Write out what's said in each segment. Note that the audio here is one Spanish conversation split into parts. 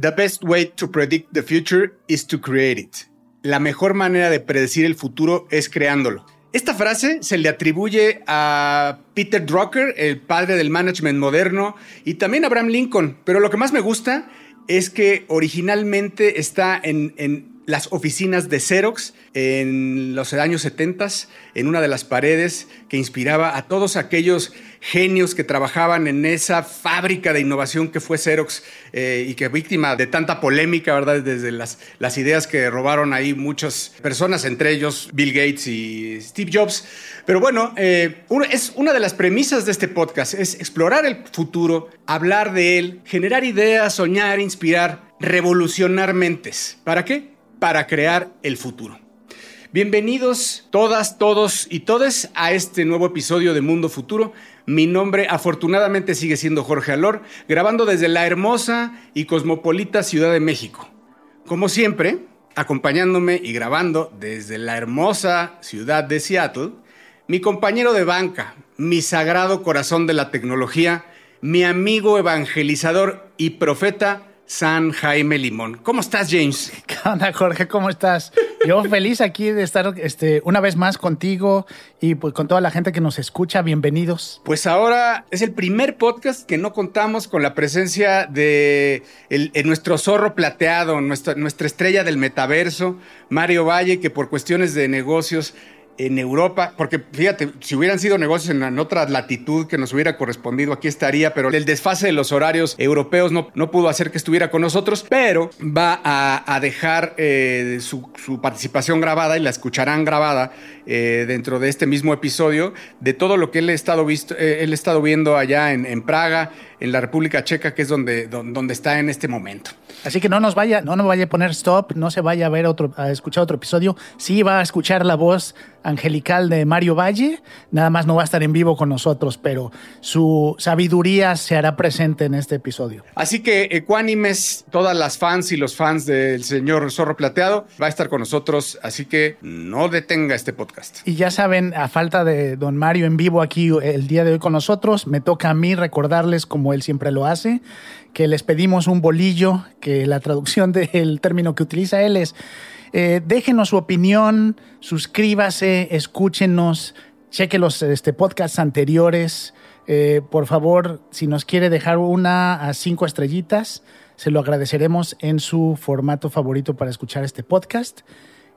The best way to predict the future is to create it. La mejor manera de predecir el futuro es creándolo. Esta frase se le atribuye a Peter Drucker, el padre del management moderno, y también a Abraham Lincoln. Pero lo que más me gusta es que originalmente está en, en las oficinas de Xerox en los años 70, en una de las paredes que inspiraba a todos aquellos genios que trabajaban en esa fábrica de innovación que fue Xerox eh, y que víctima de tanta polémica, ¿verdad? Desde las, las ideas que robaron ahí muchas personas, entre ellos Bill Gates y Steve Jobs. Pero bueno, eh, es una de las premisas de este podcast, es explorar el futuro, hablar de él, generar ideas, soñar, inspirar, revolucionar mentes. ¿Para qué? Para crear el futuro. Bienvenidos todas, todos y todes a este nuevo episodio de Mundo Futuro. Mi nombre afortunadamente sigue siendo Jorge Alor, grabando desde la hermosa y cosmopolita Ciudad de México. Como siempre, acompañándome y grabando desde la hermosa ciudad de Seattle, mi compañero de banca, mi sagrado corazón de la tecnología, mi amigo evangelizador y profeta, San Jaime Limón. ¿Cómo estás, James? ¿Qué onda, Jorge? ¿Cómo estás? Yo feliz aquí de estar este, una vez más contigo y pues, con toda la gente que nos escucha. Bienvenidos. Pues ahora es el primer podcast que no contamos con la presencia de nuestro zorro plateado, nuestra, nuestra estrella del metaverso, Mario Valle, que por cuestiones de negocios en Europa, porque fíjate, si hubieran sido negocios en, otra latitud que nos hubiera correspondido, aquí estaría, pero el desfase de los horarios europeos no, no pudo hacer que estuviera con nosotros, pero va a, dejar eh, su, participación grabada y la escucharán grabada eh, dentro de este mismo episodio de todo lo que él ha estado, visto, eh, él ha estado viendo allá en, en Praga, en la República Checa, que es donde, donde está en este momento. Así que no nos vaya, no nos vaya a poner stop, no se vaya a ver otro, a escuchar otro episodio. Sí va a escuchar la voz angelical de Mario Valle, nada más no va a estar en vivo con nosotros, pero su sabiduría se hará presente en este episodio. Así que ecuánimes, todas las fans y los fans del señor Zorro Plateado, va a estar con nosotros, así que no detenga este podcast. Y ya saben, a falta de don Mario en vivo aquí el día de hoy con nosotros, me toca a mí recordarles como él siempre lo hace, que les pedimos un bolillo, que la traducción del término que utiliza él es, eh, déjenos su opinión, suscríbase, escúchenos, cheque los este, podcasts anteriores. Eh, por favor, si nos quiere dejar una a cinco estrellitas, se lo agradeceremos en su formato favorito para escuchar este podcast.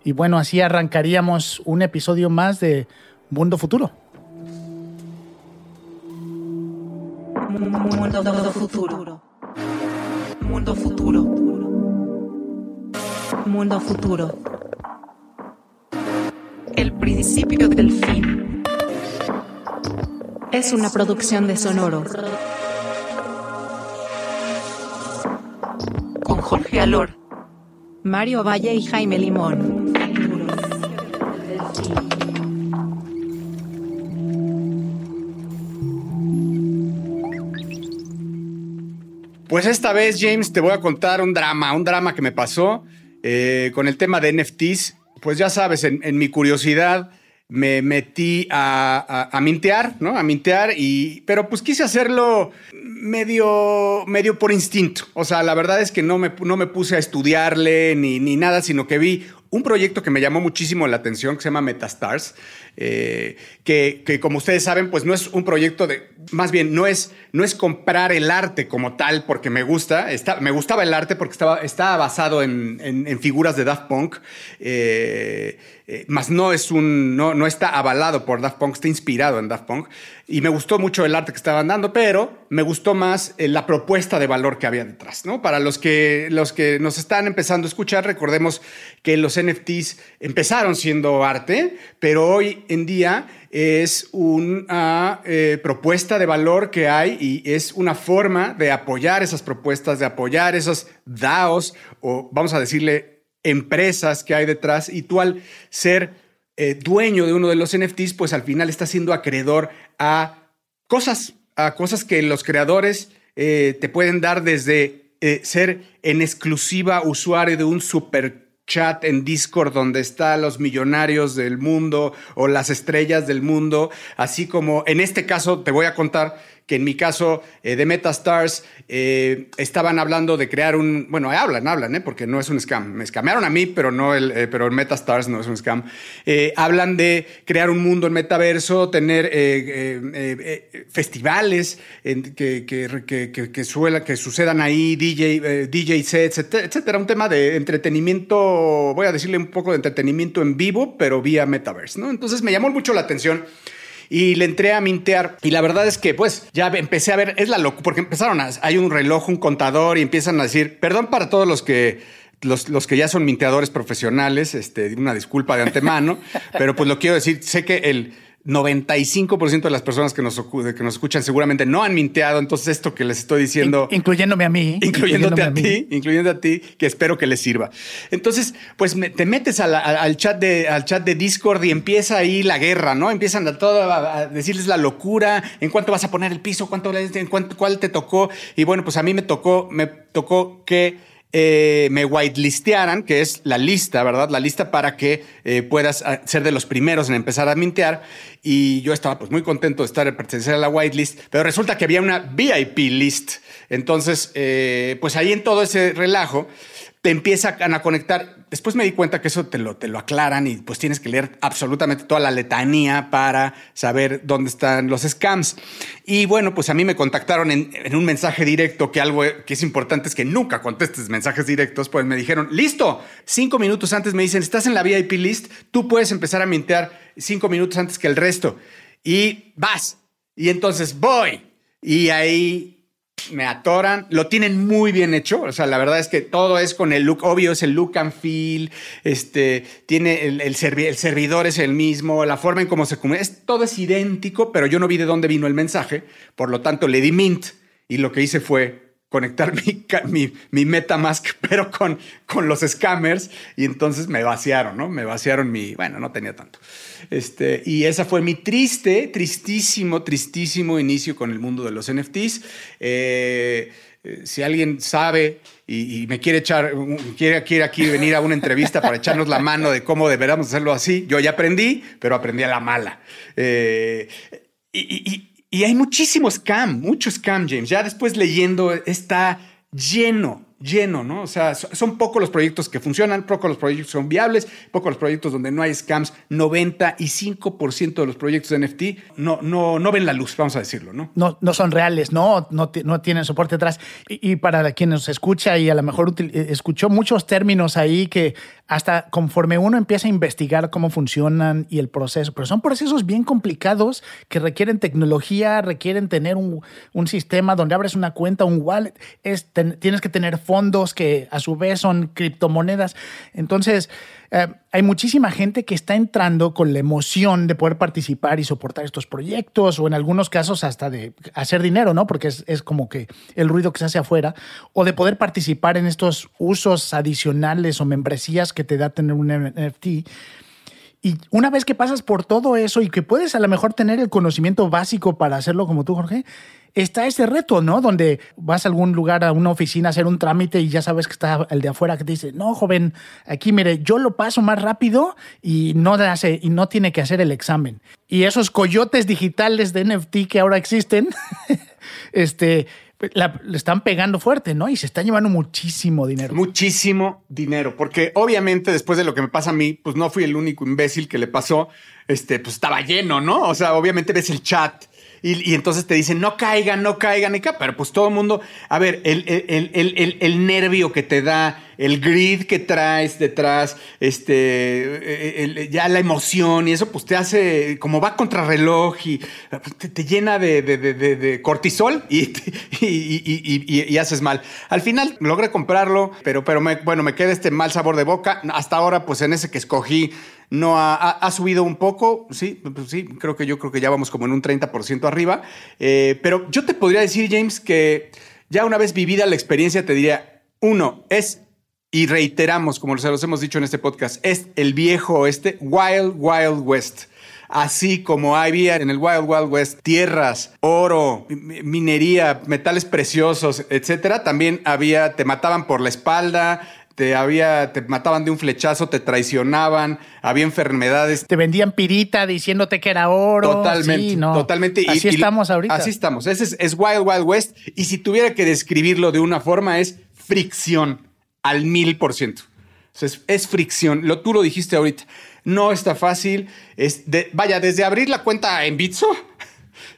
Y bueno, así arrancaríamos un episodio más de Mundo Futuro. Mundo futuro. Mundo futuro. Mundo futuro. El principio del fin. Es una producción de Sonoro. Con Jorge Alor, Mario Valle y Jaime Limón. Pues esta vez, James, te voy a contar un drama, un drama que me pasó eh, con el tema de NFTs. Pues ya sabes, en, mi curiosidad me metí a, a, mintear, ¿no? A mintear y, pero pues quise hacerlo medio, medio por instinto. O sea, la verdad es que no me, no me puse a estudiarle ni, ni nada, sino que vi un proyecto que me llamó muchísimo la atención que se llama Metastars, eh, que, como ustedes saben, pues no es un proyecto de, más bien, no es, no es comprar el arte como tal porque me gusta, está, me gustaba el arte porque estaba, estaba basado en, figuras de Daft Punk, eh, eh, más no es un, no, no está avalado por Daft Punk, está inspirado en Daft Punk y me gustó mucho el arte que estaban dando, pero me gustó más la propuesta de valor que había detrás, ¿no? Para los que, los que nos están empezando a escuchar, recordemos que los NFTs empezaron siendo arte, pero hoy en día es una eh, propuesta de valor que hay y es una forma de apoyar esas propuestas, de apoyar esos DAOs o vamos a decirle empresas que hay detrás. Y tú al ser eh, dueño de uno de los NFTs, pues al final estás siendo acreedor a cosas, a cosas que los creadores eh, te pueden dar desde ser en exclusiva usuario de un super chat en Discord donde están los millonarios del mundo o las estrellas del mundo, así como en este caso te voy a contar que en mi caso eh, de Metastars eh, estaban hablando de crear un, bueno, hablan, hablan, ¿eh? porque no es un scam. Me escamearon a mí, pero no el, eh, pero el Metastars no es un scam. Hablan de crear un mundo en metaverso, tener festivales que, que, que, sucedan ahí, DJ, DJ sets, etc- etcétera. Un tema de entretenimiento, voy a decirle un poco de entretenimiento en vivo, pero vía metaverse. Entonces me llamó mucho la atención. Y le entré a mintear. Y la verdad es que pues ya empecé a ver, es la locura, porque empezaron a, hay un reloj, un contador y empiezan a decir, perdón para todos los que, los, los que ya son minteadores profesionales, este, una disculpa de antemano, pero pues lo quiero decir, sé que el 95% de las personas que nos, que nos escuchan seguramente no han minteado, entonces esto que les estoy diciendo... In- incluyéndome a mí. Incluyéndote a incluyéndome ti, incluyendo a ti, que espero que les sirva. Entonces, pues me- te metes a la- a- al, chat de, al chat de Discord y empieza ahí la guerra, ¿no? Empiezan a todo a, decirles la locura, en cuánto vas a poner el piso, cuánto, en cuánto, cuál te tocó. Y bueno, pues a mí me tocó, me tocó que eh, me whitelistearan, que es la lista, ¿verdad? La lista para que eh, puedas ah, ser de los primeros en empezar a mintear. Y yo estaba pues muy contento de estar de pertenecer a la whitelist, pero resulta que había una VIP list. Entonces, eh, pues ahí en todo ese relajo te empiezan a conectar. Después me di cuenta que eso te lo, te lo aclaran y pues tienes que leer absolutamente toda la letanía para saber dónde están los scams. Y bueno, pues a mí me contactaron en, un mensaje directo, que algo que es importante es que nunca contestes mensajes directos, pues me dijeron, listo, cinco minutos antes me dicen, estás en la VIP list, tú puedes empezar a mintear cinco minutos antes que el resto. Y vas. Y entonces voy. Y ahí me atoran, lo tienen muy bien hecho, o sea, la verdad es que todo es con el look, obvio es el look and feel, este, tiene el, el, servi- el servidor es el mismo, la forma en cómo se comunica, es, todo es idéntico, pero yo no vi de dónde vino el mensaje, por lo tanto le di mint y lo que hice fue conectar mi, mi, mi MetaMask, pero con, con los scammers, y entonces me vaciaron, ¿no? Me vaciaron mi, bueno, no tenía tanto. Este, y esa fue mi triste, tristísimo, tristísimo inicio con el mundo de los NFTs. Eh, eh, si alguien sabe y, me quiere echar, quiere, quiere aquí venir a una entrevista para echarnos la mano de cómo deberíamos hacerlo así, yo ya aprendí, pero aprendí a la mala. Eh, y- y- hay muchísimo scam, mucho scam, James. Ya después leyendo está lleno, lleno, ¿no? O sea, so- son pocos los proyectos que funcionan, pocos los proyectos son viables, pocos los proyectos donde no hay scams. 95% de los proyectos de NFT no, no, no ven la luz, vamos a decirlo, ¿no? no, no son reales, no, no, ti- no tienen soporte atrás. Y, y para quien nos escucha y a lo mejor eh, escuchó muchos términos ahí que hasta conforme uno empieza a investigar cómo funcionan y el proceso, pero son procesos bien complicados que requieren tecnología, requieren tener un, un sistema donde abres una cuenta, un wallet, es, tienes que tener fondos que a su vez son criptomonedas. Entonces, eh, hay muchísima gente que está entrando con la emoción de poder participar y soportar estos proyectos o en algunos casos hasta de hacer dinero, ¿no? Porque es, es como que el ruido que se hace afuera o de poder participar en estos usos adicionales o membresías que te da tener un NFT. Y una vez que pasas por todo eso y que puedes a lo mejor tener el conocimiento básico para hacerlo como tú, Jorge, está ese reto, ¿no? Donde vas a algún lugar, a una oficina a hacer un trámite y ya sabes que está el de afuera que te dice, no, joven, aquí mire, yo lo paso más rápido y no, hace, y no tiene que hacer el examen. Y esos coyotes digitales de NFT que ahora existen, este, la- le están pegando fuerte, ¿no? Y se están llevando muchísimo dinero. Muchísimo dinero, porque obviamente después de lo que me pasa a mí, pues no fui el único imbécil que le pasó, este, pues estaba lleno, ¿no? O sea, obviamente ves el chat y, y entonces te dicen, no caigan, no caigan, y pero pues todo el mundo, a ver, el, el, el, el, nervio que te da, el grid que traes detrás, este, el- ya la emoción y eso, pues te hace, como va contra reloj y te, te llena de, de- de- de- cortisol y- y- y haces mal. Al final logré comprarlo, pero, pero me- bueno, me queda este mal sabor de boca. Hasta ahora, pues en ese que escogí, no ha, ha- subido un poco, sí, pues sí, creo que yo creo que ya vamos como en un 30% arriba. Eh, pero yo te podría decir, James, que ya una vez vivida la experiencia, te diría, uno, es, y reiteramos, como se los hemos dicho en este podcast, es el viejo oeste, Wild Wild West. Así como había en el Wild Wild West tierras, oro, mi- minería, metales preciosos, etcétera, también había, te mataban por la espalda, te había, te mataban de un flechazo, te traicionaban, había enfermedades. Te vendían pirita diciéndote que era oro. Totalmente, Sí, no. totalmente. Así y- estamos ahorita. Así estamos. Ese es, es Wild Wild West. Y si tuviera que describirlo de una forma, es fricción al mil por ciento. Es fricción. Lo, tú lo dijiste ahorita. No está fácil. Es de- vaya, desde abrir la cuenta en Bitso,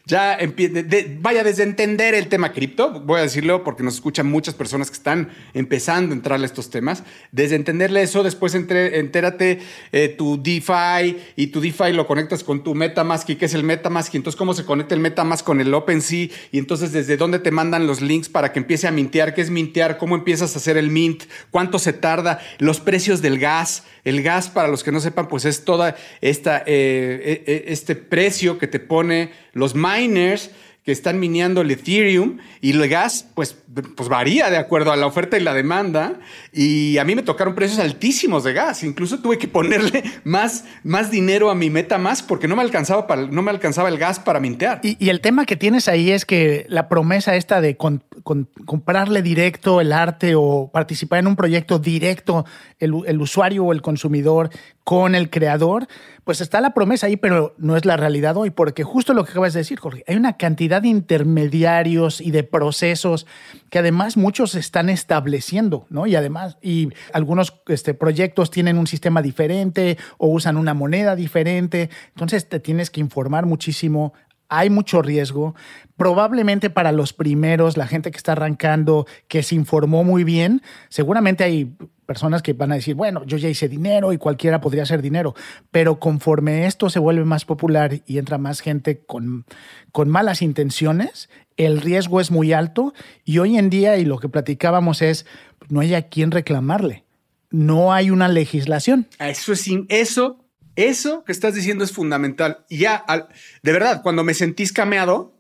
ya de- de- vaya, desde entender el tema cripto, voy a decirlo porque nos escuchan muchas personas que están empezando a entrarle a estos temas. Desde entenderle eso, después entre- entérate eh, tu DeFi y tu DeFi lo conectas con tu MetaMask y qué es el MetaMask y entonces cómo se conecta el MetaMask con el OpenSea y entonces desde dónde te mandan los links para que empiece a mintear, qué es mintear, cómo empiezas a hacer el mint, cuánto se tarda, los precios del gas. El gas, para los que no sepan, pues es toda esta, eh, eh, eh, este precio que te pone los miners que están mineando el Ethereum y el gas, pues, pues varía de acuerdo a la oferta y la demanda. Y a mí me tocaron precios altísimos de gas. Incluso tuve que ponerle más, más dinero a mi MetaMask porque no me alcanzaba, para, no me alcanzaba el gas para mintear. Y, el tema que tienes ahí es que la promesa esta de comprarle directo el arte o participar en un proyecto directo, el, el usuario o el consumidor con el creador, pues está la promesa ahí, pero no es la realidad hoy, porque justo lo que acabas de decir, Jorge, hay una cantidad de intermediarios y de procesos que además muchos están estableciendo, ¿no? Y además, y algunos este, proyectos tienen un sistema diferente o usan una moneda diferente, entonces te tienes que informar muchísimo hay mucho riesgo. Probablemente para los primeros, la gente que está arrancando, que se informó muy bien, seguramente hay personas que van a decir, bueno, yo ya hice dinero y cualquiera podría hacer dinero, pero conforme esto se vuelve más popular y entra más gente con, con malas intenciones, el riesgo es muy alto y hoy en día, y lo que platicábamos es, no hay a quién reclamarle. No hay una legislación. Eso es in- eso, eso que estás diciendo es fundamental. Y ya, al- de verdad, cuando me sentí escameado,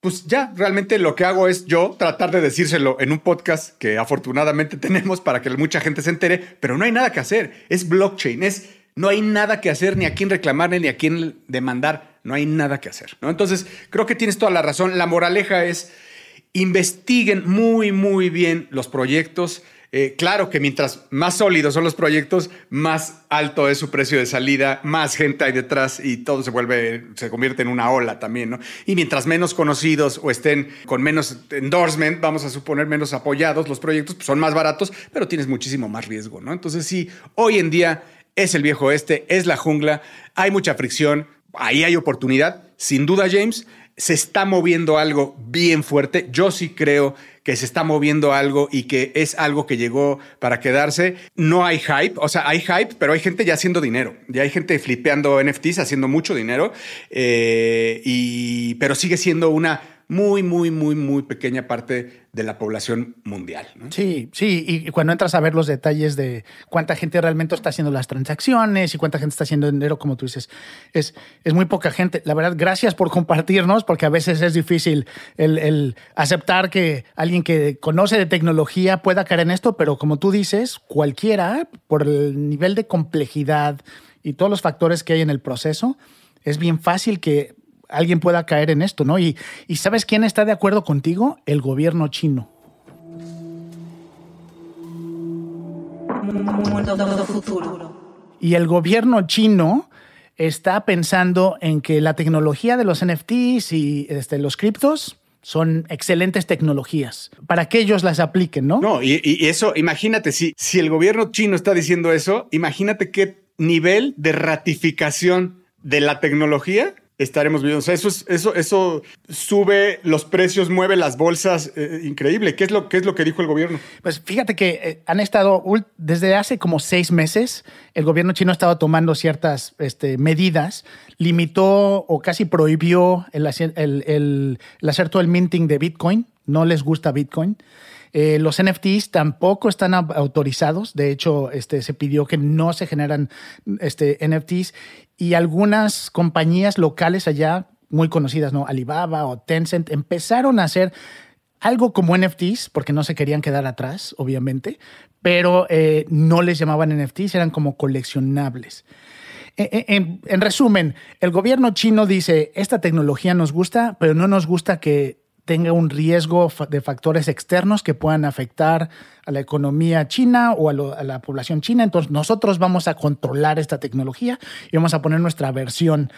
pues ya realmente lo que hago es yo tratar de decírselo en un podcast que afortunadamente tenemos para que mucha gente se entere, pero no hay nada que hacer. Es blockchain, es no hay nada que hacer, ni a quién reclamarle, ni a quién demandar. No hay nada que hacer. ¿no? Entonces, creo que tienes toda la razón. La moraleja es investiguen muy, muy bien los proyectos. Eh, claro que mientras más sólidos son los proyectos, más alto es su precio de salida, más gente hay detrás y todo se vuelve, se convierte en una ola también, ¿no? Y mientras menos conocidos o estén con menos endorsement, vamos a suponer menos apoyados los proyectos, pues son más baratos, pero tienes muchísimo más riesgo, ¿no? Entonces sí, hoy en día es el viejo este, es la jungla, hay mucha fricción, ahí hay oportunidad, sin duda James, se está moviendo algo bien fuerte. Yo sí creo que se está moviendo algo y que es algo que llegó para quedarse. No hay hype, o sea, hay hype, pero hay gente ya haciendo dinero. Ya hay gente flipeando NFTs, haciendo mucho dinero, eh, y, pero sigue siendo una muy, muy, muy, muy pequeña parte de la población mundial. Sí, sí, y cuando entras a ver los detalles de cuánta gente realmente está haciendo las transacciones y cuánta gente está haciendo dinero, como tú dices, es, es muy poca gente. La verdad, gracias por compartirnos, porque a veces es difícil el, el aceptar que alguien que conoce de tecnología pueda caer en esto, pero como tú dices, cualquiera, por el nivel de complejidad y todos los factores que hay en el proceso, es bien fácil que alguien pueda caer en esto, ¿no? Y, y ¿sabes quién está de acuerdo contigo? El gobierno chino. Y el gobierno chino está pensando en que la tecnología de los NFTs y este, los criptos son excelentes tecnologías para que ellos las apliquen, ¿no? No, y, eso, imagínate, si el gobierno chino está diciendo eso, imagínate qué nivel de ratificación de la tecnología estaremos viendo. O sea, eso, es- eso, eso sube los precios, mueve las bolsas, eh, increíble. ¿Qué es, lo, ¿Qué es lo que dijo el gobierno? Pues fíjate que eh, han estado, desde hace como seis meses, el gobierno chino ha estado tomando ciertas este, medidas, limitó o casi prohibió el, el- el- el hacer todo el minting de Bitcoin, no les gusta Bitcoin. Eh, los NFTs tampoco están au- autorizados, de hecho este, se pidió que no se generan este, NFTs y algunas compañías locales allá, muy conocidas, ¿no? Alibaba o Tencent, empezaron a hacer algo como NFTs, porque no se querían quedar atrás, obviamente, pero eh, no les llamaban NFTs, eran como coleccionables. E- e- En, en resumen, el gobierno chino dice, esta tecnología nos gusta, pero no nos gusta que tenga un riesgo de factores externos que puedan afectar a la economía china o a, la población china. Entonces nosotros vamos a controlar esta tecnología y vamos a poner nuestra versión.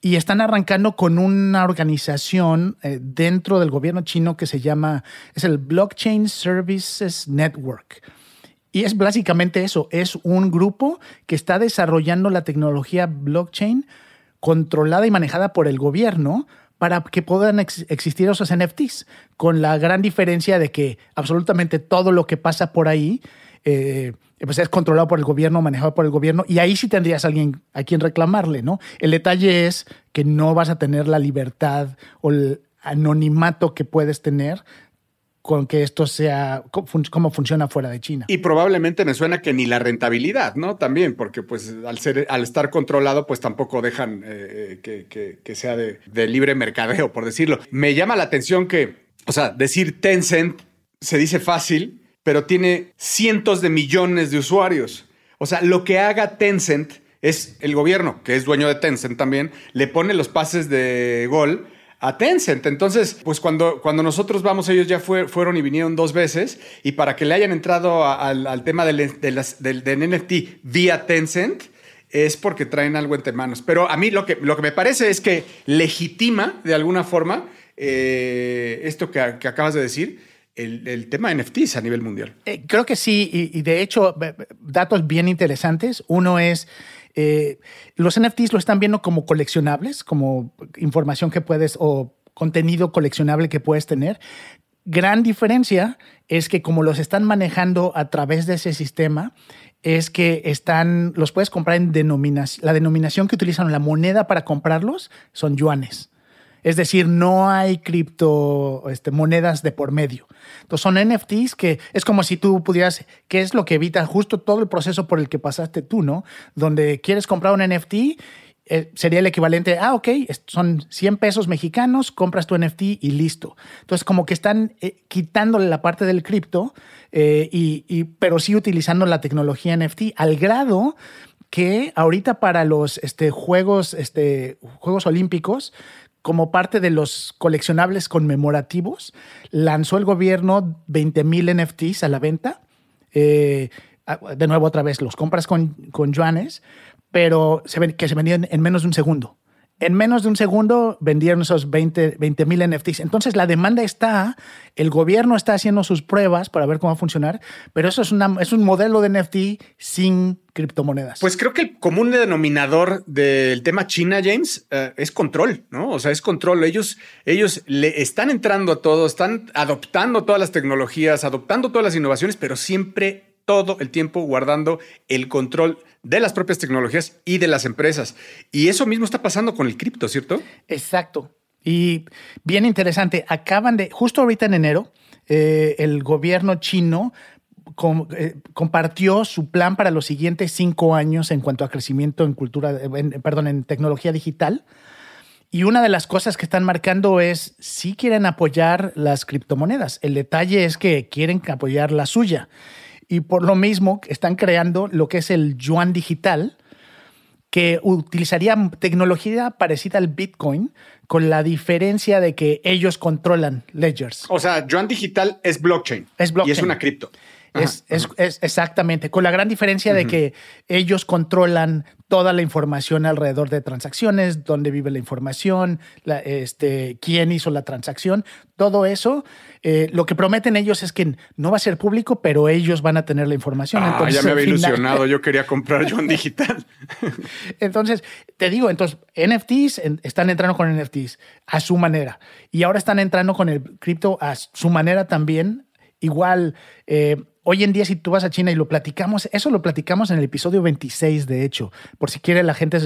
Y están arrancando con una organización eh, dentro del gobierno chino que se llama, es el Blockchain Services Network. Y es básicamente eso, es un grupo que está desarrollando la tecnología blockchain controlada y manejada por el gobierno para que puedan existir esos NFTs, con la gran diferencia de que absolutamente todo lo que pasa por ahí eh, pues es controlado por el gobierno, manejado por el gobierno, y ahí sí tendrías a alguien a quien reclamarle, ¿no? El detalle es que no vas a tener la libertad o el anonimato que puedes tener con que esto sea cómo funciona fuera de China. Y probablemente me suena que ni la rentabilidad, ¿no? También, porque pues al ser, al estar controlado, pues tampoco dejan eh, que, que, sea de, de, libre mercadeo, por decirlo. Me llama la atención que, o sea, decir Tencent se dice fácil, pero tiene cientos de millones de usuarios. O sea, lo que haga Tencent es el gobierno, que es dueño de Tencent también, le pone los pases de gol a Tencent. Entonces, pues cuando, cuando nosotros vamos, ellos ya fueron y vinieron dos veces, y para que le hayan entrado al, tema del, del, NFT vía Tencent, es porque traen algo entre manos. Pero a mí lo que, lo que me parece es que legitima de alguna forma eh, esto que, acabas de decir, el, tema de NFTs a nivel mundial. Eh, creo que sí, y, de hecho, datos bien interesantes. Uno es eh, los NFTs lo están viendo como coleccionables, como información que puedes o contenido coleccionable que puedes tener. Gran diferencia es que como los están manejando a través de ese sistema, es que están, los puedes comprar en denominación, la denominación que utilizan la moneda para comprarlos son yuanes. Es decir, no hay cripto este, monedas de por medio. Entonces son NFTs que es como si tú pudieras, que es lo que evita justo todo el proceso por el que pasaste tú, ¿no? Donde quieres comprar un NFT, eh, sería el equivalente, ah, ok, son 100 pesos mexicanos, compras tu NFT y listo. Entonces como que están eh, quitándole la parte del cripto, eh, y, pero sí utilizando la tecnología NFT al grado que ahorita para los este, juegos, este, juegos Olímpicos, como parte de los coleccionables conmemorativos, lanzó el gobierno 20 mil NFTs a la venta. Eh, de nuevo, otra vez, los compras con, con yuanes, pero que se vendían en menos de un segundo. En menos de un segundo vendieron esos 20 mil NFTs. Entonces la demanda está, el gobierno está haciendo sus pruebas para ver cómo va a funcionar, pero eso es, una, es un modelo de NFT sin criptomonedas. Pues creo que el común denominador del tema China, James, eh, es control, ¿no? O sea, es control. Ellos, ellos le están entrando a todo, están adoptando todas las tecnologías, adoptando todas las innovaciones, pero siempre todo el tiempo guardando el control de las propias tecnologías y de las empresas. Y eso mismo está pasando con el cripto, ¿cierto? Exacto. Y bien interesante, acaban de, justo ahorita en enero, eh, el gobierno chino eh, compartió su plan para los siguientes cinco años en cuanto a crecimiento en cultura, perdón, en tecnología digital. Y una de las cosas que están marcando es si quieren apoyar las criptomonedas. El detalle es que quieren apoyar la suya y por lo mismo están creando lo que es el yuan digital, que utilizaría tecnología parecida al Bitcoin, con la diferencia de que ellos controlan ledgers. O sea, yuan digital es blockchain. Es blockchain. Y es una cripto. Es, exactamente, con la gran diferencia de que ellos controlan toda la información alrededor de transacciones, dónde vive la información, este, quién hizo la transacción, todo eso. Eh, lo que prometen ellos es que no va a ser público, pero ellos van a tener la información. Ah, ya me había ilusionado, yo quería comprar yo en digital. entonces, te digo, entonces, NFTs están entrando con NFTs a su manera y ahora están entrando con el cripto a su manera también. Igual, eh, hoy en día si tú vas a China y lo platicamos, eso lo platicamos en el episodio 26, de hecho, por si quiere la gente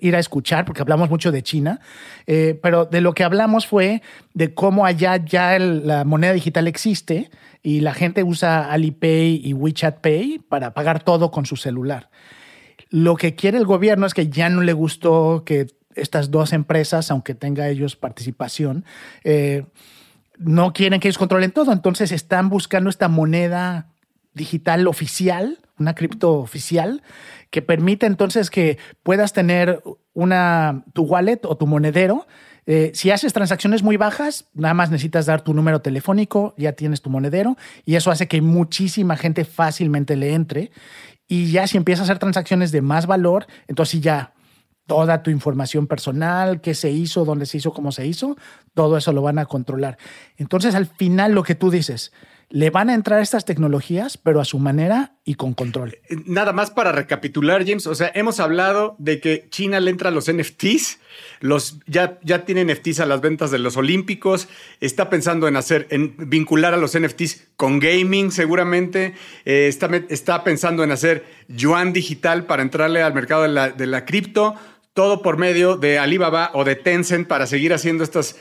ir a escuchar, porque hablamos mucho de China, eh, pero de lo que hablamos fue de cómo allá ya la moneda digital existe y la gente usa Alipay y WeChat Pay para pagar todo con su celular. Lo que quiere el gobierno es que ya no le gustó que estas dos empresas, aunque tenga ellos participación, eh, no quieren que ellos controlen todo, entonces están buscando esta moneda digital oficial, una cripto oficial que permite entonces que puedas tener una, tu wallet o tu monedero. Eh, si haces transacciones muy bajas, nada más necesitas dar tu número telefónico, ya tienes tu monedero y eso hace que muchísima gente fácilmente le entre. Y ya si empiezas a hacer transacciones de más valor, entonces ya toda tu información personal, qué se hizo, dónde se hizo, cómo se hizo, todo eso lo van a controlar. Entonces al final lo que tú dices, le van a entrar estas tecnologías, pero a su manera y con control. Eh, nada más para recapitular, James. O sea, hemos hablado de que China le entra a los NFTs, los, ya, ya tiene NFTs a las ventas de los Olímpicos, está pensando en hacer, en vincular a los NFTs con gaming, seguramente. Eh, está, está, pensando en hacer yuan digital para entrarle al mercado de la, de la cripto. Todo por medio de Alibaba o de Tencent para seguir haciendo estas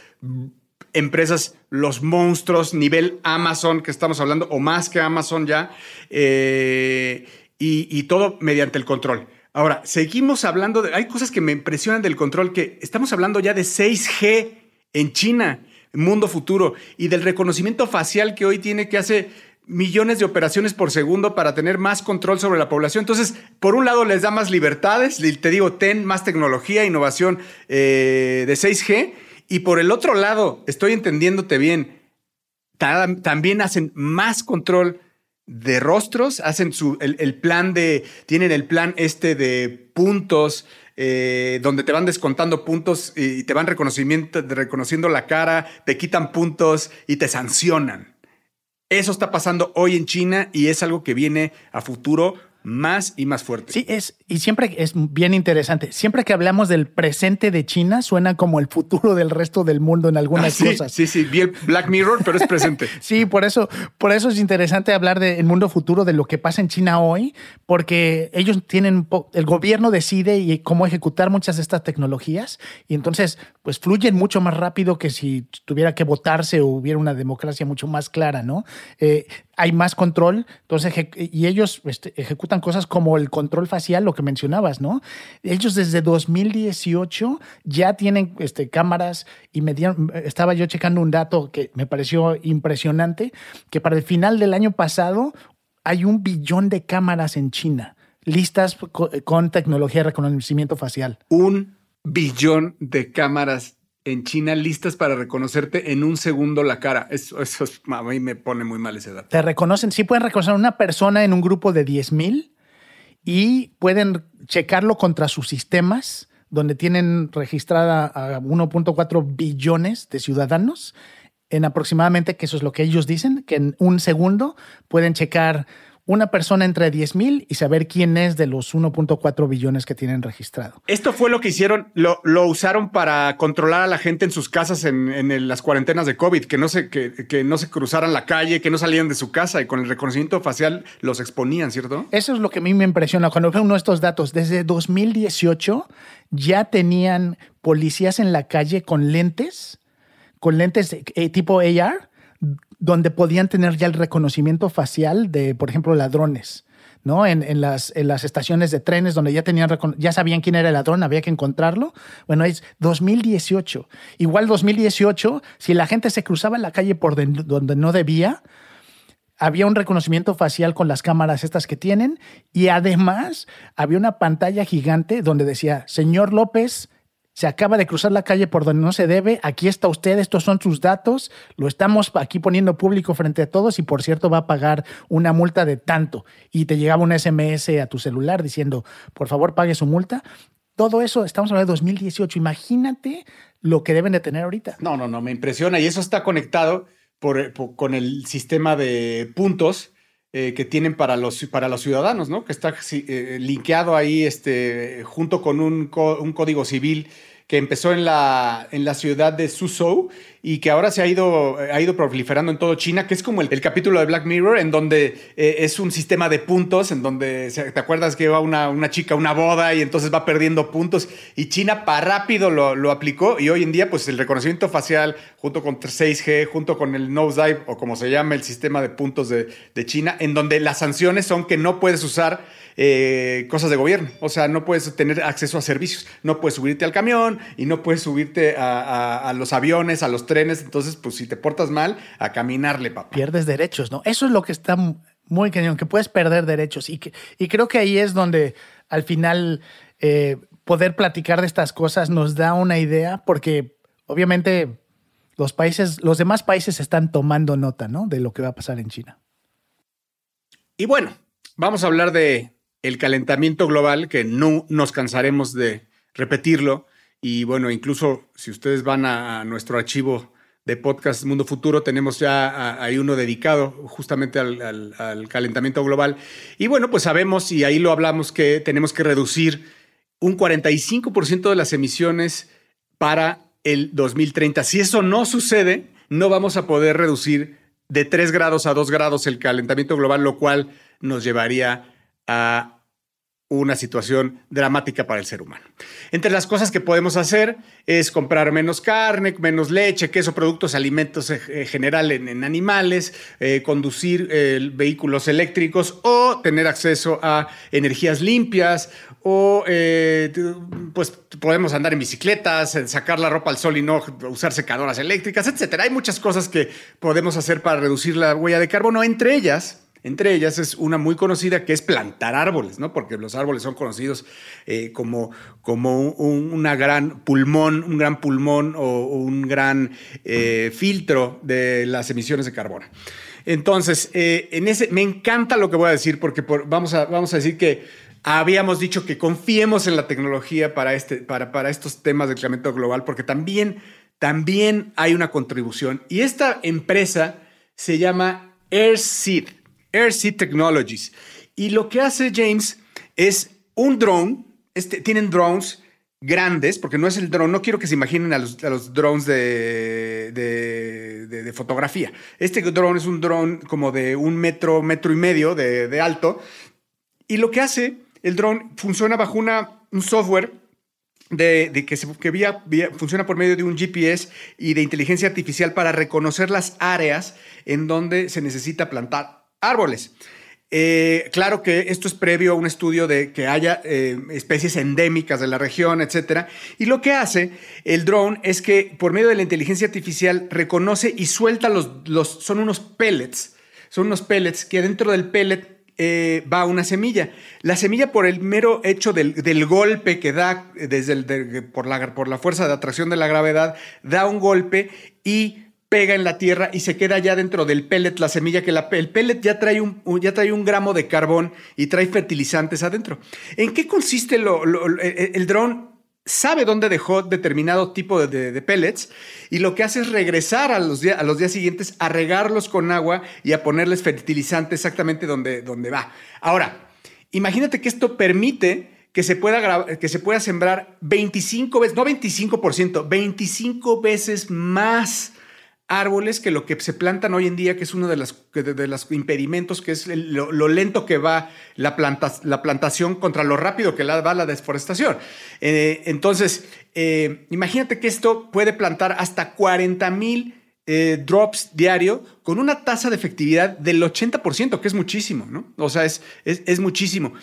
empresas, los monstruos, nivel Amazon, que estamos hablando, o más que Amazon ya, eh, y, todo mediante el control. Ahora, seguimos hablando de, hay cosas que me impresionan del control, que estamos hablando ya de 6G en China, mundo futuro, y del reconocimiento facial que hoy tiene que hace millones de operaciones por segundo para tener más control sobre la población. Entonces, por un lado les da más libertades, te digo, ten más tecnología, innovación eh, de 6G, y por el otro lado, estoy entendiéndote bien, también hacen más control de rostros, hacen su, el, plan de, tienen el plan este de puntos, eh, donde te van descontando puntos y te van reconociendo la cara, te quitan puntos y te sancionan. Eso está pasando hoy en China y es algo que viene a futuro más y más fuerte. Sí, es, y siempre es bien interesante. Siempre que hablamos del presente de China, suena como el futuro del resto del mundo en algunas ah, cosas. Sí, sí, vi el Black Mirror, pero es presente. sí, por eso, por eso es interesante hablar del mundo futuro, de lo que pasa en China hoy, porque ellos tienen, el gobierno decide cómo ejecutar muchas de estas tecnologías, y entonces, pues fluyen mucho más rápido que si tuviera que votarse o hubiera una democracia mucho más clara, ¿no? Eh, hay más control, entonces, y ellos este, cosas como el control facial, lo que mencionabas, ¿no? Ellos desde 2018 ya tienen este, cámaras y me estaba yo checando un dato que me pareció impresionante, que para el final del año pasado hay un billón de cámaras en China listas con tecnología de reconocimiento facial. Un billón de cámaras en China listas para reconocerte en un segundo la cara. Eso, eso a mí me pone muy mal ese dato. Te reconocen, sí pueden reconocer a una persona en un grupo de 10 mil y pueden checarlo contra sus sistemas, donde tienen registrada a 1.4 billones de ciudadanos, en aproximadamente, que eso es lo que ellos dicen, que en un segundo pueden checar una persona entre 10 mil y saber quién es de los 1.4 billones que tienen registrado. Esto fue lo que hicieron, lo, usaron para controlar a la gente en sus casas en, las cuarentenas de COVID, que no, se, que, no se cruzaran la calle, que no salían de su casa y con el reconocimiento facial los exponían, ¿cierto? Eso es lo que a mí me impresiona cuando veo uno de estos datos. Desde 2018 ya tenían policías en la calle con lentes, con lentes eh, tipo AR donde podían tener ya el reconocimiento facial de, por ejemplo, ladrones. ¿no? En, las, estaciones de trenes donde ya, tenían, ya sabían quién era el ladrón, había que encontrarlo. Bueno, es 2018. Igual 2018, si la gente se cruzaba en la calle por donde no debía, había un reconocimiento facial con las cámaras estas que tienen y además había una pantalla gigante donde decía, señor López, se acaba de cruzar la calle por donde no se debe, aquí está usted, estos son sus datos, lo estamos aquí poniendo público frente a todos y por cierto va a pagar una multa de tanto. Y te llegaba un SMS a tu celular diciendo, por favor pague su multa. Todo eso, estamos hablando de 2018, imagínate lo que deben de tener ahorita. No, no, no, me impresiona y eso está conectado por, con el sistema de puntos. Eh, que tienen para los, para los ciudadanos, ¿no? Que está eh, linkeado ahí este, junto con un, un código civil que empezó en la, en la ciudad de Suzhou y que ahora se ha ido, ha ido proliferando en todo China, que es como el, capítulo de Black Mirror, en donde eh, es un sistema de puntos, en donde te acuerdas que va una, una chica a una boda y entonces va perdiendo puntos, y China para rápido lo, aplicó, y hoy en día, pues el reconocimiento facial, junto con 6G, junto con el nosedive, o como se llama el sistema de puntos de, de China, en donde las sanciones son que no puedes usar eh, cosas de gobierno. O sea, no puedes tener acceso a servicios, no puedes subirte al camión y no puedes subirte a, los aviones, a los trenes. Entonces, pues si te portas mal, a caminarle, papá. Pierdes derechos, ¿no? Eso es lo que está Muy cañón, que puedes perder derechos. Y, y creo que ahí es donde al final eh, poder platicar de estas cosas nos da una idea, porque obviamente los países, los demás países están tomando nota, ¿no? De lo que va a pasar en China. Y bueno, vamos a hablar de el calentamiento global, que no nos cansaremos de repetirlo. Y bueno, incluso si ustedes van a nuestro archivo de podcast Mundo Futuro, tenemos ya hay uno dedicado justamente al, calentamiento global. Y bueno, pues sabemos, y ahí lo hablamos, que tenemos que reducir un 45% de las emisiones para el 2030. Si eso no sucede, no vamos a poder reducir de 3 grados a 2 grados el calentamiento global, lo cual nos llevaría a una situación dramática para el ser humano. Entre las cosas que podemos hacer es comprar menos carne, menos leche, queso, productos, alimentos en eh, general en, animales, eh, conducir eh, vehículos eléctricos o tener acceso a energías limpias o pues podemos andar en bicicletas, sacar la ropa al sol y no usar secadoras eléctricas, etcétera. Hay muchas cosas que podemos hacer para reducir la huella de carbono, entre ellas entre ellas es una muy conocida que es plantar árboles, ¿no? Porque los árboles son conocidos eh, como, como un, una gran pulmón, un gran pulmón o, un gran eh, filtro de las emisiones de carbono. Entonces, eh, en ese, me encanta lo que voy a decir porque vamos, a, vamos a decir que habíamos dicho que confiemos en la tecnología para, este, para, para estos temas de calentamiento global porque también, también hay una contribución. Y esta empresa se llama AirSeed. Airseed Technologies. Y lo que hace James es un drone, este, tienen drones grandes, porque no es el drone, no quiero que se imaginen a los, drones de, de, fotografía. Este drone es un drone como de un metro, metro y medio de, alto. Y lo que hace el drone funciona bajo una, un software de, que, se, que funciona por medio de un GPS y de inteligencia artificial para reconocer las áreas en donde se necesita plantar árboles. Eh, claro que esto es previo a un estudio de que haya eh, especies endémicas de la región, etcétera. Y lo que hace el drone es que por medio de la inteligencia artificial reconoce y suelta los, son unos pellets, son unos pellets que dentro del pellet eh, va una semilla. La semilla por el mero hecho del, golpe que da desde el, la, por la fuerza de atracción de la gravedad, da un golpe y pega en la tierra y se queda ya dentro del pellet, la semilla que la, el pellet ya trae, un, ya trae un gramo de carbón y trae fertilizantes adentro. ¿En qué consiste lo, el dron? Sabe dónde dejó determinado tipo de, pellets y lo que hace es regresar a los, a los días siguientes a regarlos con agua y a ponerles fertilizante exactamente donde, donde va. Ahora, imagínate que esto permite que se pueda, que se pueda sembrar 25 veces, no 25%, 25 veces más árboles que lo que se plantan hoy en día, que es uno de los, de, los impedimentos, que es lo, lento que va la, la plantación contra lo rápido que va la deforestación. Eh, entonces, eh, imagínate que esto puede plantar hasta 40 mil eh, drops diario con una tasa de efectividad del 80%, que es muchísimo, ¿no? O sea, es, es muchísimo.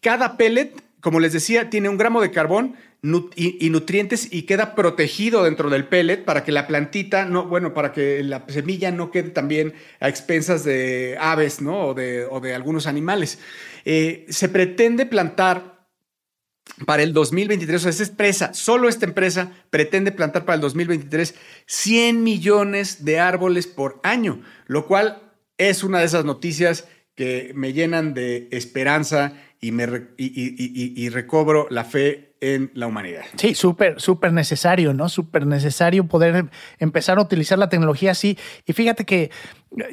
Cada pellet, como les decía, tiene un gramo de carbón y, nutrientes y queda protegido dentro del pellet para que la plantita, no, bueno, para que la semilla no quede también a expensas de aves, ¿no? O de, o de algunos animales. Eh, se pretende plantar para el 2023, o sea, esta empresa, solo esta empresa pretende plantar para el 2023 100 millones de árboles por año, lo cual es una de esas noticias que me llenan de esperanza y, me, y recobro la fe en la humanidad. Sí, súper, súper necesario, ¿no? Súper necesario poder empezar a utilizar la tecnología así. Y fíjate que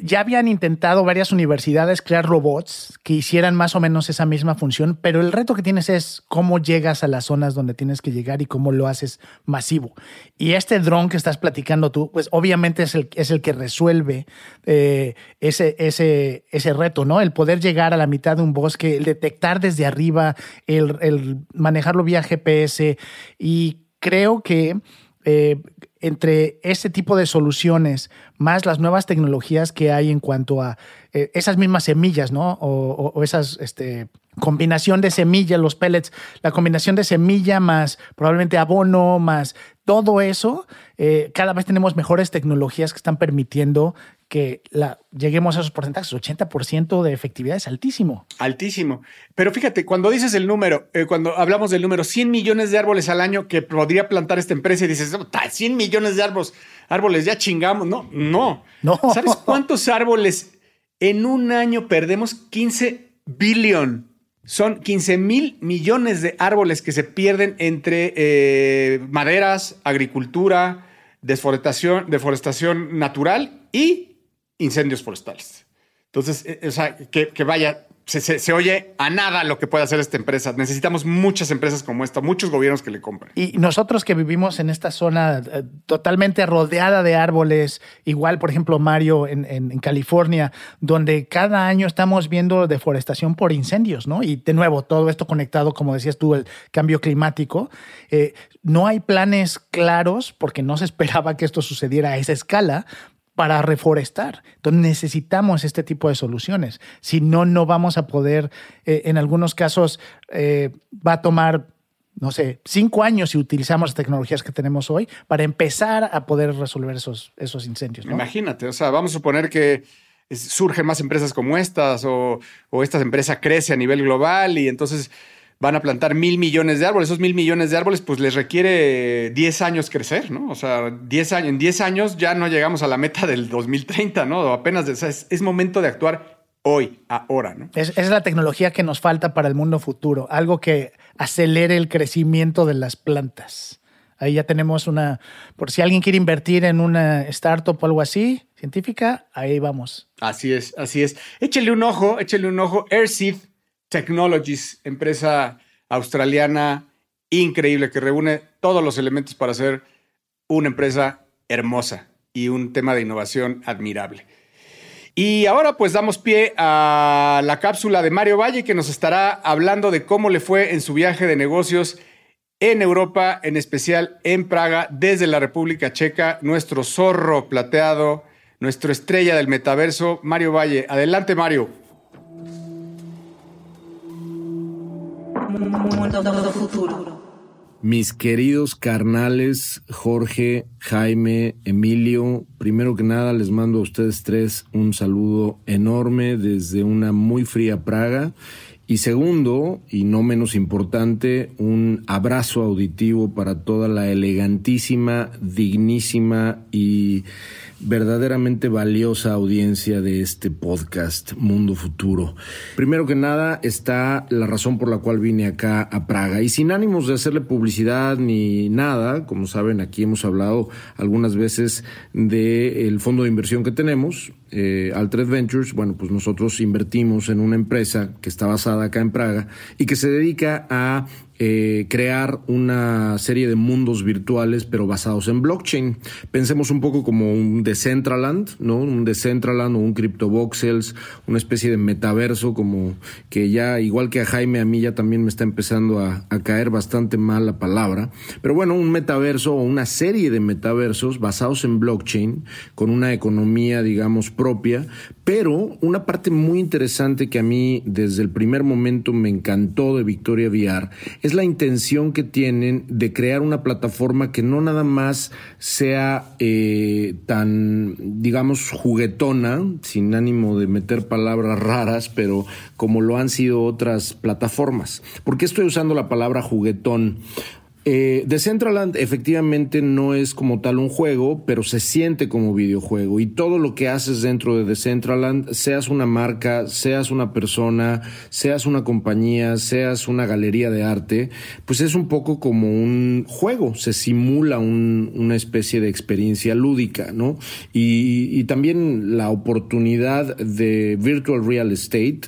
ya habían intentado varias universidades crear robots que hicieran más o menos esa misma función, pero el reto que tienes es cómo llegas a las zonas donde tienes que llegar y cómo lo haces masivo. Y este dron que estás platicando tú, pues obviamente es el, que resuelve eh, ese, ese, ese reto, ¿no? El poder llegar a la mitad de un bosque, el detectar desde arriba, el, el manejarlo vía GPS y creo que eh, entre ese tipo de soluciones, más las nuevas tecnologías que hay en cuanto a eh, esas mismas semillas, ¿no? O, esas este, combinación de semillas, los pellets, la combinación de semilla más probablemente abono, más todo eso, eh, cada vez tenemos mejores tecnologías que están permitiendo que la, lleguemos a esos porcentajes. 80% de efectividad es altísimo. Altísimo. Pero fíjate, cuando dices el número, eh, cuando hablamos del número, 100 millones de árboles al año que podría plantar esta empresa y dices, 100 millones de árboles, árboles, ya chingamos. No, no. No. ¿Sabes cuántos árboles en un año perdemos? 15 billón. Son 15 mil millones de árboles que se pierden entre eh, maderas, agricultura, deforestación, deforestación natural y incendios forestales. Entonces, eh, o sea, que, vaya, se, oye a nada lo que puede hacer esta empresa. Necesitamos muchas empresas como esta, muchos gobiernos que le compren. Y nosotros que vivimos en esta zona eh, totalmente rodeada de árboles, igual, por ejemplo, Mario, en, California, donde cada año estamos viendo deforestación por incendios, ¿no? Y de nuevo, todo esto conectado, como decías tú, el cambio climático. Eh, no hay planes claros porque no se esperaba que esto sucediera a esa escala, para reforestar. Entonces necesitamos este tipo de soluciones. Si no, no vamos a poder, eh, en algunos casos, eh, va a tomar, no sé, cinco años si utilizamos las tecnologías que tenemos hoy para empezar a poder resolver esos, esos incendios. Imagínate, o sea, vamos a suponer que surgen más empresas como estas o, o esta empresa crece a nivel global y entonces van a plantar mil millones de árboles. Esos mil millones de árboles, pues les requiere 10 años crecer, ¿no? O sea, 10 años, en 10 años ya no llegamos a la meta del 2030, ¿no? Apenas es, momento de actuar hoy, ahora, ¿no? Es, es, la tecnología que nos falta para el mundo futuro, algo que acelere el crecimiento de las plantas. Ahí ya tenemos una, por si alguien quiere invertir en una startup o algo así, científica, ahí vamos. Así es, así es. Échale un ojo, échale un ojo. Airseed Technologies, empresa australiana increíble que reúne todos los elementos para ser una empresa hermosa y un tema de innovación admirable. Y ahora pues damos pie a la cápsula de Mario Valle que nos estará hablando de cómo le fue en su viaje de negocios en Europa, en especial en Praga, desde la República Checa, nuestro zorro plateado, nuestro estrella del metaverso, Mario Valle. Adelante Mario. Futuro. Mis queridos carnales, Jorge, Jaime, Emilio, primero que nada les mando a ustedes tres un saludo enorme desde una muy fría Praga. Y segundo, y no menos importante, un abrazo auditivo para toda la elegantísima, dignísima y verdaderamente valiosa audiencia de este podcast Mundo Futuro. Primero que nada está la razón por la cual vine acá a Praga y sin ánimos de hacerle publicidad ni nada, como saben aquí hemos hablado algunas veces del fondo de inversión que tenemos, eh, Altered Ventures, bueno, pues nosotros invertimos en una empresa que está basada acá en Praga y que se dedica a eh, crear una serie de mundos virtuales, pero basados en blockchain. Pensemos un poco como un Decentraland, ¿no? Un Decentraland o un CryptoVoxels, una especie de metaverso, como que ya, igual que a Jaime, a mí ya también me está empezando a caer bastante mal la palabra. Pero bueno, un metaverso o una serie de metaversos basados en blockchain, con una economía, digamos, propia, pero una parte muy interesante que a mí desde el primer momento me encantó de Victoria VR es la intención que tienen de crear una plataforma que no nada más sea eh, tan, digamos, juguetona, sin ánimo de meter palabras raras, pero como lo han sido otras plataformas. ¿Por qué estoy usando la palabra juguetón? Eh, Decentraland efectivamente no es como tal un juego, pero se siente como videojuego y todo lo que haces dentro de Decentraland, seas una marca, seas una persona, seas una compañía, seas una galería de arte, pues es un poco como un juego, se simula una especie de experiencia lúdica, ¿no? Y, y también la oportunidad de Virtual Real Estate,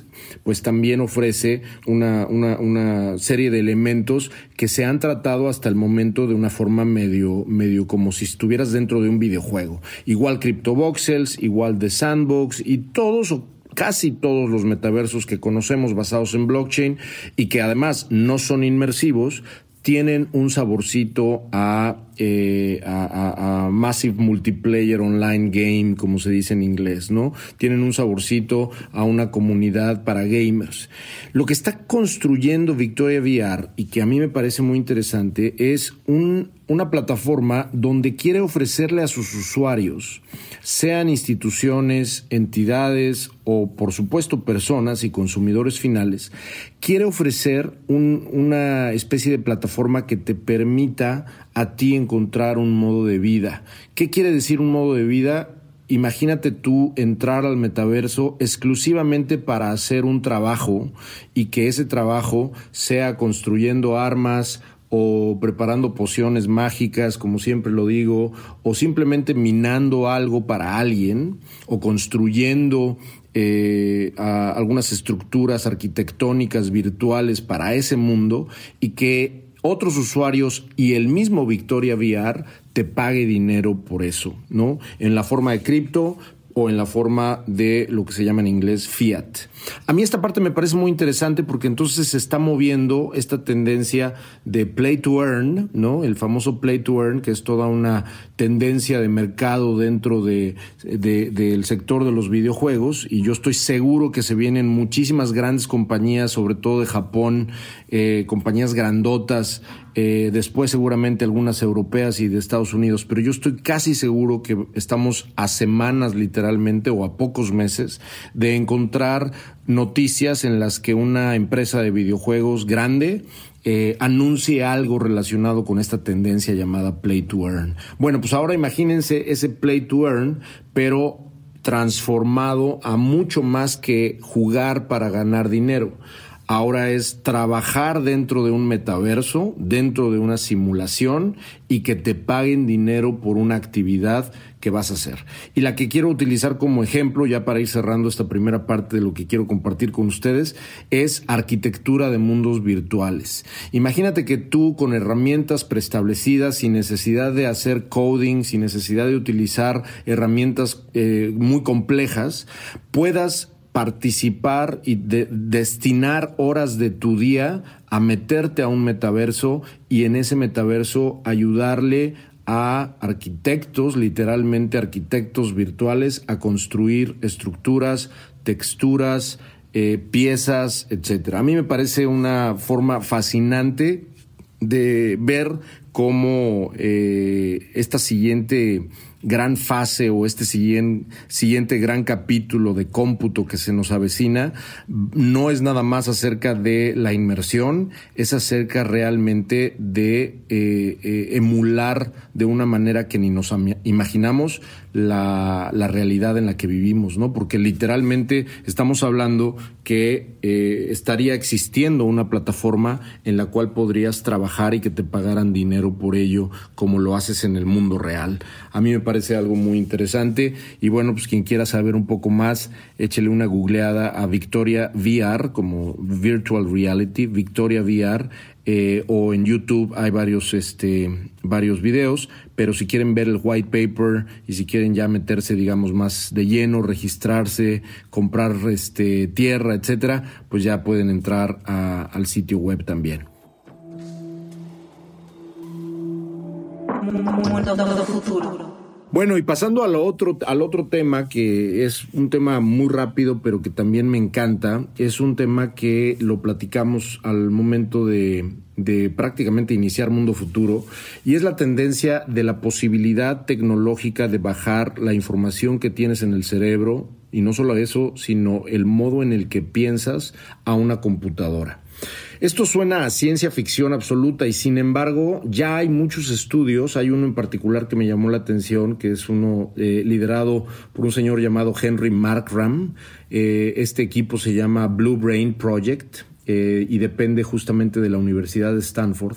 pues también ofrece una, una, una, serie de elementos que se han tratado hasta el momento de una forma medio, medio como si estuvieras dentro de un videojuego. Igual CryptoVoxels, igual de Sandbox y todos o casi todos los metaversos que conocemos basados en blockchain y que además no son inmersivos, tienen un saborcito a eh, a, Massive Multiplayer Online Game, como se dice en inglés, ¿no? Tienen un saborcito a una comunidad para gamers. Lo que está construyendo Victoria VR y que a mí me parece muy interesante es un, una plataforma donde quiere ofrecerle a sus usuarios, sean instituciones, entidades o por supuesto personas y consumidores finales, quiere ofrecer una especie de plataforma que te permita a ti encontrar un modo de vida. ¿Qué quiere decir un modo de vida? Imagínate tú entrar al metaverso exclusivamente para hacer un trabajo y que ese trabajo sea construyendo armas o preparando pociones mágicas, como siempre lo digo, o simplemente minando algo para alguien, o construyendo eh, algunas estructuras arquitectónicas virtuales para ese mundo, y que otros usuarios y el mismo Victoria VR te pague dinero por eso, ¿no? En la forma de cripto, o en la forma de lo que se llama en inglés fiat. A mí esta parte me parece muy interesante porque entonces se está moviendo esta tendencia de play to earn, ¿no? El famoso play to earn, que es toda una tendencia de mercado dentro de, del sector de los videojuegos y yo estoy seguro que se vienen muchísimas grandes compañías, sobre todo de Japón, eh, compañías grandotas eh, después seguramente algunas europeas y de Estados Unidos, pero yo estoy casi seguro que estamos a semanas literalmente o a pocos meses de encontrar noticias en las que una empresa de videojuegos grande eh, anuncie algo relacionado con esta tendencia llamada play to earn. Bueno, pues ahora imagínense ese play to earn, pero transformado a mucho más que jugar para ganar dinero ahora es trabajar dentro de un metaverso, dentro de una simulación y que te paguen dinero por una actividad que vas a hacer. Y la que quiero utilizar como ejemplo, ya para ir cerrando esta primera parte de lo que quiero compartir con ustedes, es arquitectura de mundos virtuales. Imagínate que tú con herramientas preestablecidas, sin necesidad de hacer coding, sin necesidad de utilizar herramientas eh, muy complejas, puedas participar y destinar horas de tu día a meterte a un metaverso y en ese metaverso ayudarle a arquitectos, literalmente arquitectos virtuales, a construir estructuras, texturas, eh, piezas, etcétera. A mí me parece una forma fascinante de ver cómo eh, esta siguiente gran fase o este siguiente, gran capítulo de cómputo que se nos avecina no es nada más acerca de la inmersión, es acerca realmente de eh, eh, emular de una manera que ni nos imaginamos la, la, realidad en la que vivimos, ¿no? Porque literalmente estamos hablando que eh, estaría existiendo una plataforma en la cual podrías trabajar y que te pagaran dinero por ello, como lo haces en el mundo real. A mí me parece algo muy interesante. Y bueno, pues quien quiera saber un poco más, échele una googleada a Victoria VR, como Virtual Reality, Victoria VR eh, o en YouTube hay varios, este, varios videos, pero si quieren ver el white paper y si quieren ya meterse, digamos, más de lleno, registrarse, comprar este, tierra, etcétera, pues ya pueden entrar al sitio web también. Bueno, y pasando al otro, al otro tema, que es un tema muy rápido, pero que también me encanta, es un tema que lo platicamos al momento de, de prácticamente iniciar Mundo Futuro, y es la tendencia de la posibilidad tecnológica de bajar la información que tienes en el cerebro, y no solo eso, sino el modo en el que piensas a una computadora. Esto suena a ciencia ficción absoluta y sin embargo ya hay muchos estudios, hay uno en particular que me llamó la atención, que es uno eh, liderado por un señor llamado Henry Markram. Eh, este equipo se llama Blue Brain Project. Eh, y depende justamente de la Universidad de Stanford,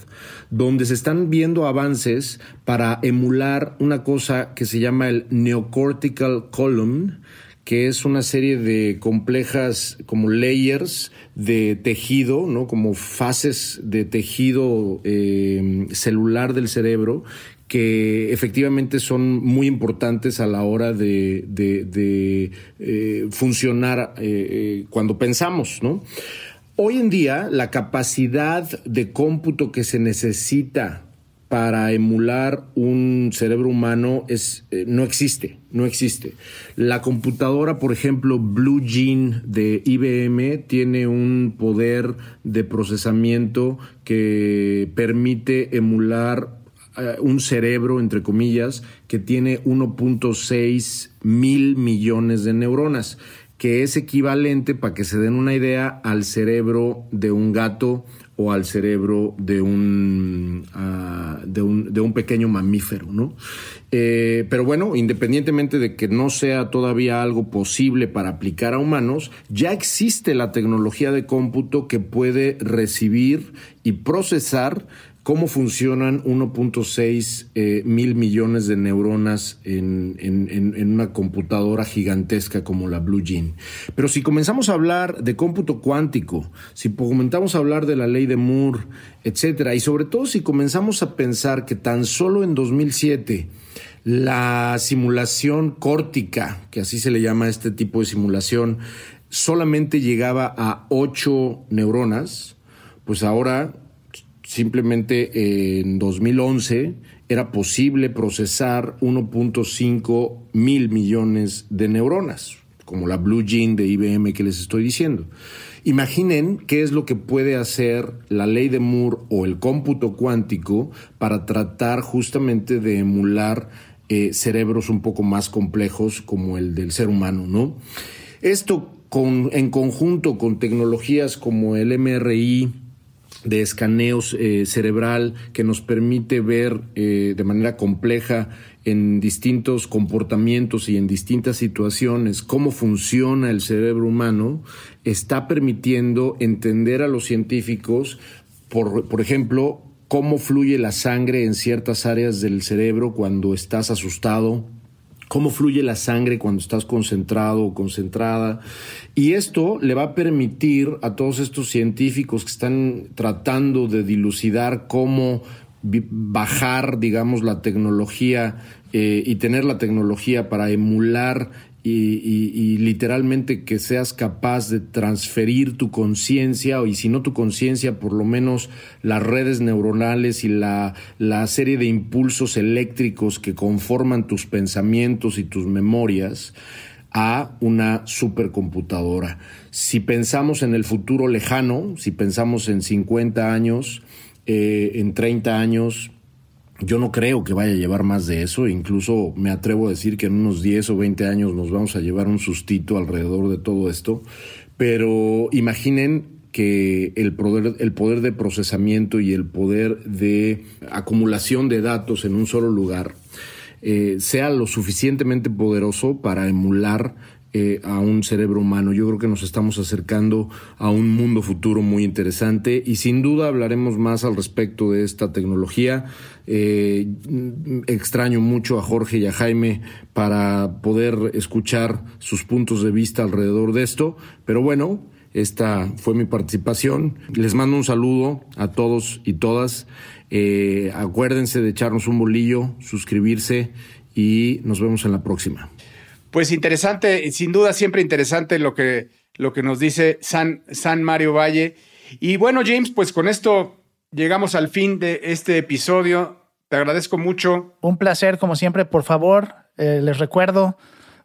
donde se están viendo avances para emular una cosa que se llama el neocortical column, que es una serie de complejas como layers de tejido, ¿no? Como fases de tejido eh, celular del cerebro que efectivamente son muy importantes a la hora de, eh, funcionar eh, cuando pensamos, ¿no? Hoy en día, la capacidad de cómputo que se necesita para emular un cerebro humano es, eh, no existe, no existe. La computadora, por ejemplo, Blue Gene de IBM tiene un poder de procesamiento que permite emular eh, un cerebro, entre comillas, que tiene 1.6 mil millones de neuronas, que es equivalente, para que se den una idea, al cerebro de un gato o al cerebro de un, ah, de un, de un, pequeño mamífero, ¿no? Eh, pero bueno, independientemente de que no sea todavía algo posible para aplicar a humanos, ya existe la tecnología de cómputo que puede recibir y procesar cómo funcionan 1.6 eh, mil millones de neuronas en, una computadora gigantesca como la Blue Gene. Pero si comenzamos a hablar de cómputo cuántico, si comenzamos a hablar de la ley de Moore, etcétera, y sobre todo si comenzamos a pensar que tan solo en 2007 la simulación córtica, que así se le llama este tipo de simulación, solamente llegaba a 8 neuronas, pues ahora Simplemente eh, en 2011 era posible procesar 1.5 mil millones de neuronas, como la Blue Gene de IBM que les estoy diciendo. Imaginen qué es lo que puede hacer la ley de Moore o el cómputo cuántico para tratar justamente de emular eh, cerebros un poco más complejos como el del ser humano, ¿no? Esto en conjunto con tecnologías como el MRI, de escaneos eh, cerebral que nos permite ver eh, de manera compleja en distintos comportamientos y en distintas situaciones cómo funciona el cerebro humano, está permitiendo entender a los científicos, por, por ejemplo, cómo fluye la sangre en ciertas áreas del cerebro cuando estás asustado, cómo fluye la sangre cuando estás concentrado o concentrada. Y esto le va a permitir a todos estos científicos que están tratando de dilucidar cómo bajar, digamos, la tecnología eh, y tener la tecnología para emular y, literalmente que seas capaz de transferir tu conciencia, y si no tu conciencia, por lo menos las redes neuronales y la, la serie de impulsos eléctricos que conforman tus pensamientos y tus memorias a una supercomputadora. Si pensamos en el futuro lejano, si pensamos en 50 años, eh, en 30 años, yo no creo que vaya a llevar más de eso, incluso me atrevo a decir que en unos 10 o 20 años nos vamos a llevar un sustito alrededor de todo esto, pero imaginen que el poder, el poder de procesamiento y el poder de acumulación de datos en un solo lugar eh, sea lo suficientemente poderoso para emular eh, a un cerebro humano. Yo creo que nos estamos acercando a un mundo futuro muy interesante y sin duda hablaremos más al respecto de esta tecnología. Eh, extraño mucho a Jorge y a Jaime para poder escuchar sus puntos de vista alrededor de esto, pero bueno, esta fue mi participación. Les mando un saludo a todos y todas. Eh, acuérdense de echarnos un bolillo, suscribirse y nos vemos en la próxima. Pues interesante, sin duda siempre interesante lo que, lo que nos dice San, San Mario Valle. Y bueno, James, pues con esto llegamos al fin de este episodio. Te agradezco mucho. Un placer, como siempre, por favor, eh, les recuerdo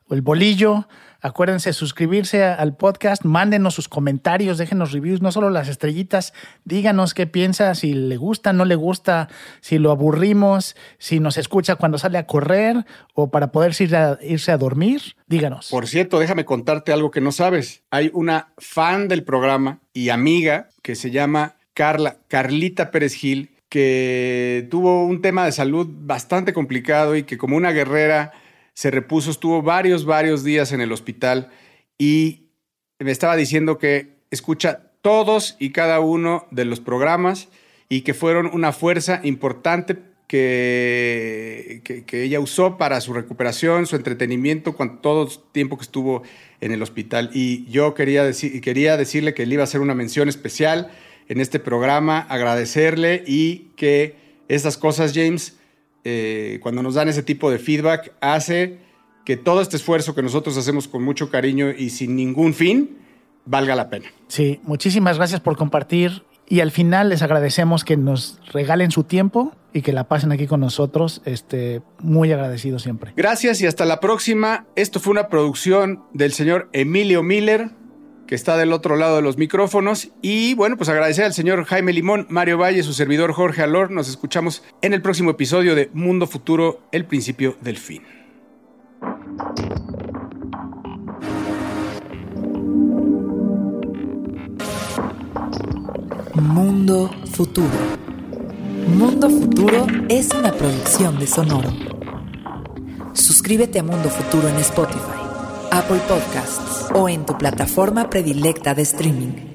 el bolillo Acuérdense suscribirse al podcast, mándenos sus comentarios, déjenos reviews, no solo las estrellitas, díganos qué piensa, si le gusta, no le gusta, si lo aburrimos, si nos escucha cuando sale a correr o para poder irse a dormir, díganos. Por cierto, déjame contarte algo que no sabes. Hay una fan del programa y amiga que se llama Carla, Carlita Pérez Gil, que tuvo un tema de salud bastante complicado y que como una guerrera se repuso, estuvo varios, varios días en el hospital y me estaba diciendo que escucha todos y cada uno de los programas y que fueron una fuerza importante que, que, ella usó para su recuperación, su entretenimiento, con todo el tiempo que estuvo en el hospital. Y yo quería, quería decirle que le iba a hacer una mención especial en este programa, agradecerle y que estas cosas, James, eh, cuando nos dan ese tipo de feedback, hace que todo este esfuerzo que nosotros hacemos con mucho cariño y sin ningún fin valga la pena. Sí, muchísimas gracias por compartir Y al final les agradecemos que nos regalen su tiempo y que la pasen aquí con nosotros. Este, muy agradecido siempre. Gracias y hasta la próxima. Esto fue una producción del señor Emilio Miller, que está del otro lado de los micrófonos. Y bueno, pues agradecer al señor Jaime Limón, Mario Valle, su servidor Jorge Alor. Nos escuchamos en el próximo episodio de Mundo Futuro, el principio del fin. Mundo Futuro. Mundo Futuro es una producción de Sonoro. Suscríbete a Mundo Futuro en Spotify, Apple Podcasts o en tu plataforma predilecta de streaming.